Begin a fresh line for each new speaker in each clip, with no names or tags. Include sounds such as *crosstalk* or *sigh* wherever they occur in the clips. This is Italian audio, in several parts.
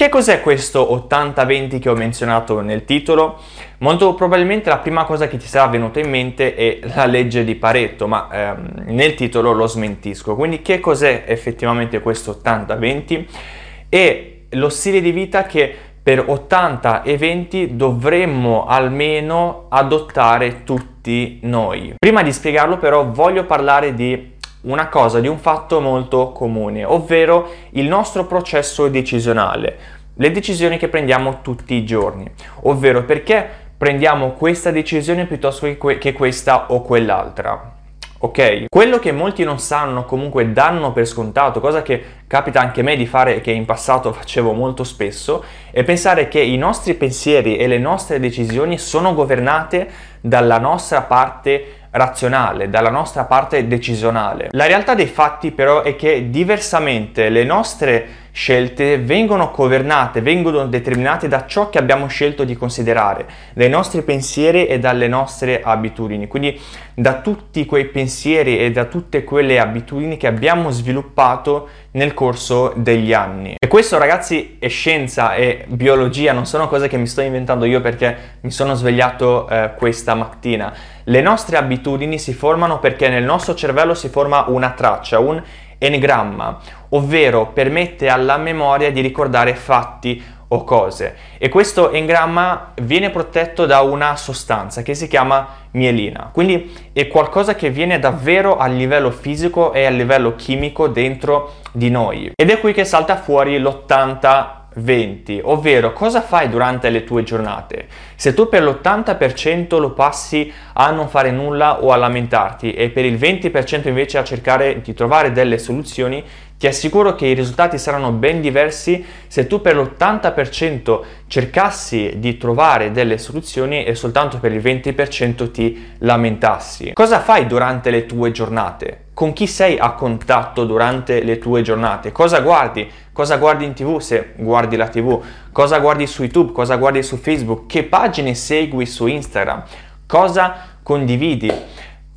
Che cos'è questo 80-20 che ho menzionato nel titolo? Molto probabilmente la prima cosa che ti sarà venuta in mente è la legge di Pareto, ma ehm, nel titolo lo smentisco. Quindi che cos'è effettivamente questo 80-20? È lo stile di vita che per 80 e 20 dovremmo almeno adottare tutti noi. Prima di spiegarlo però voglio parlare di una cosa, di un fatto molto comune, ovvero il nostro processo decisionale, le decisioni che prendiamo tutti i giorni, ovvero perché prendiamo questa decisione piuttosto che, que- che questa o quell'altra. Ok? Quello che molti non sanno, comunque danno per scontato, cosa che capita anche a me di fare e che in passato *laughs* facevo molto spesso, è pensare che i nostri pensieri e le nostre decisioni sono governate dalla nostra parte razionale, dalla nostra parte decisionale. La realtà dei fatti però è che diversamente le nostre scelte vengono governate, vengono determinate da ciò che abbiamo scelto di considerare, dai nostri pensieri e dalle nostre abitudini, quindi da tutti quei pensieri e da tutte quelle abitudini che abbiamo sviluppato nel corso degli anni. E questo ragazzi è scienza e biologia, non sono cose che mi sto inventando io perché mi sono svegliato eh, questa mattina. Le nostre abitudini si formano perché nel nostro cervello si forma una traccia, un enigramma, ovvero permette alla memoria di ricordare fatti o cose. E questo engramma viene protetto da una sostanza che si chiama mielina. Quindi è qualcosa che viene davvero a livello fisico e a livello chimico dentro di noi. Ed è qui che salta fuori l'80 20, ovvero cosa fai durante le tue giornate? Se tu per l'80% lo passi a non fare nulla o a lamentarti e per il 20% invece a cercare di trovare delle soluzioni, ti assicuro che i risultati saranno ben diversi se tu per l'80% cercassi di trovare delle soluzioni e soltanto per il 20% ti lamentassi. Cosa fai durante le tue giornate? Con chi sei a contatto durante le tue giornate? Cosa guardi? Cosa guardi in tv se guardi la tv? Cosa guardi su YouTube? Cosa guardi su Facebook? Che pagine segui su Instagram? Cosa condividi?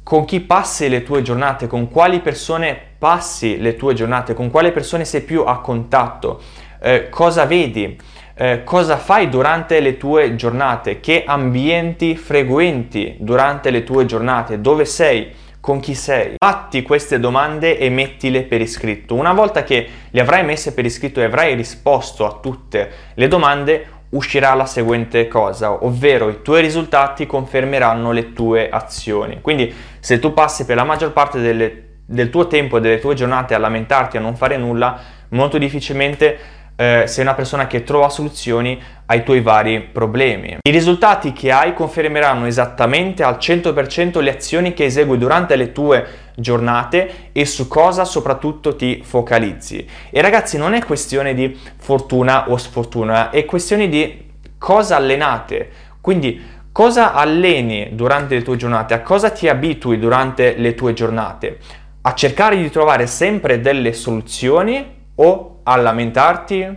Con chi passi le tue giornate? Con quali persone passi le tue giornate, con quale persone sei più a contatto, eh, cosa vedi, eh, cosa fai durante le tue giornate, che ambienti frequenti durante le tue giornate, dove sei, con chi sei. Fatti queste domande e mettile per iscritto. Una volta che le avrai messe per iscritto e avrai risposto a tutte le domande, uscirà la seguente cosa, ovvero i tuoi risultati confermeranno le tue azioni. Quindi se tu passi per la maggior parte delle del tuo tempo e delle tue giornate a lamentarti, a non fare nulla, molto difficilmente eh, sei una persona che trova soluzioni ai tuoi vari problemi. I risultati che hai confermeranno esattamente al 100% le azioni che esegui durante le tue giornate e su cosa soprattutto ti focalizzi. E ragazzi, non è questione di fortuna o sfortuna, è questione di cosa allenate. Quindi cosa alleni durante le tue giornate, a cosa ti abitui durante le tue giornate a cercare di trovare sempre delle soluzioni o a lamentarti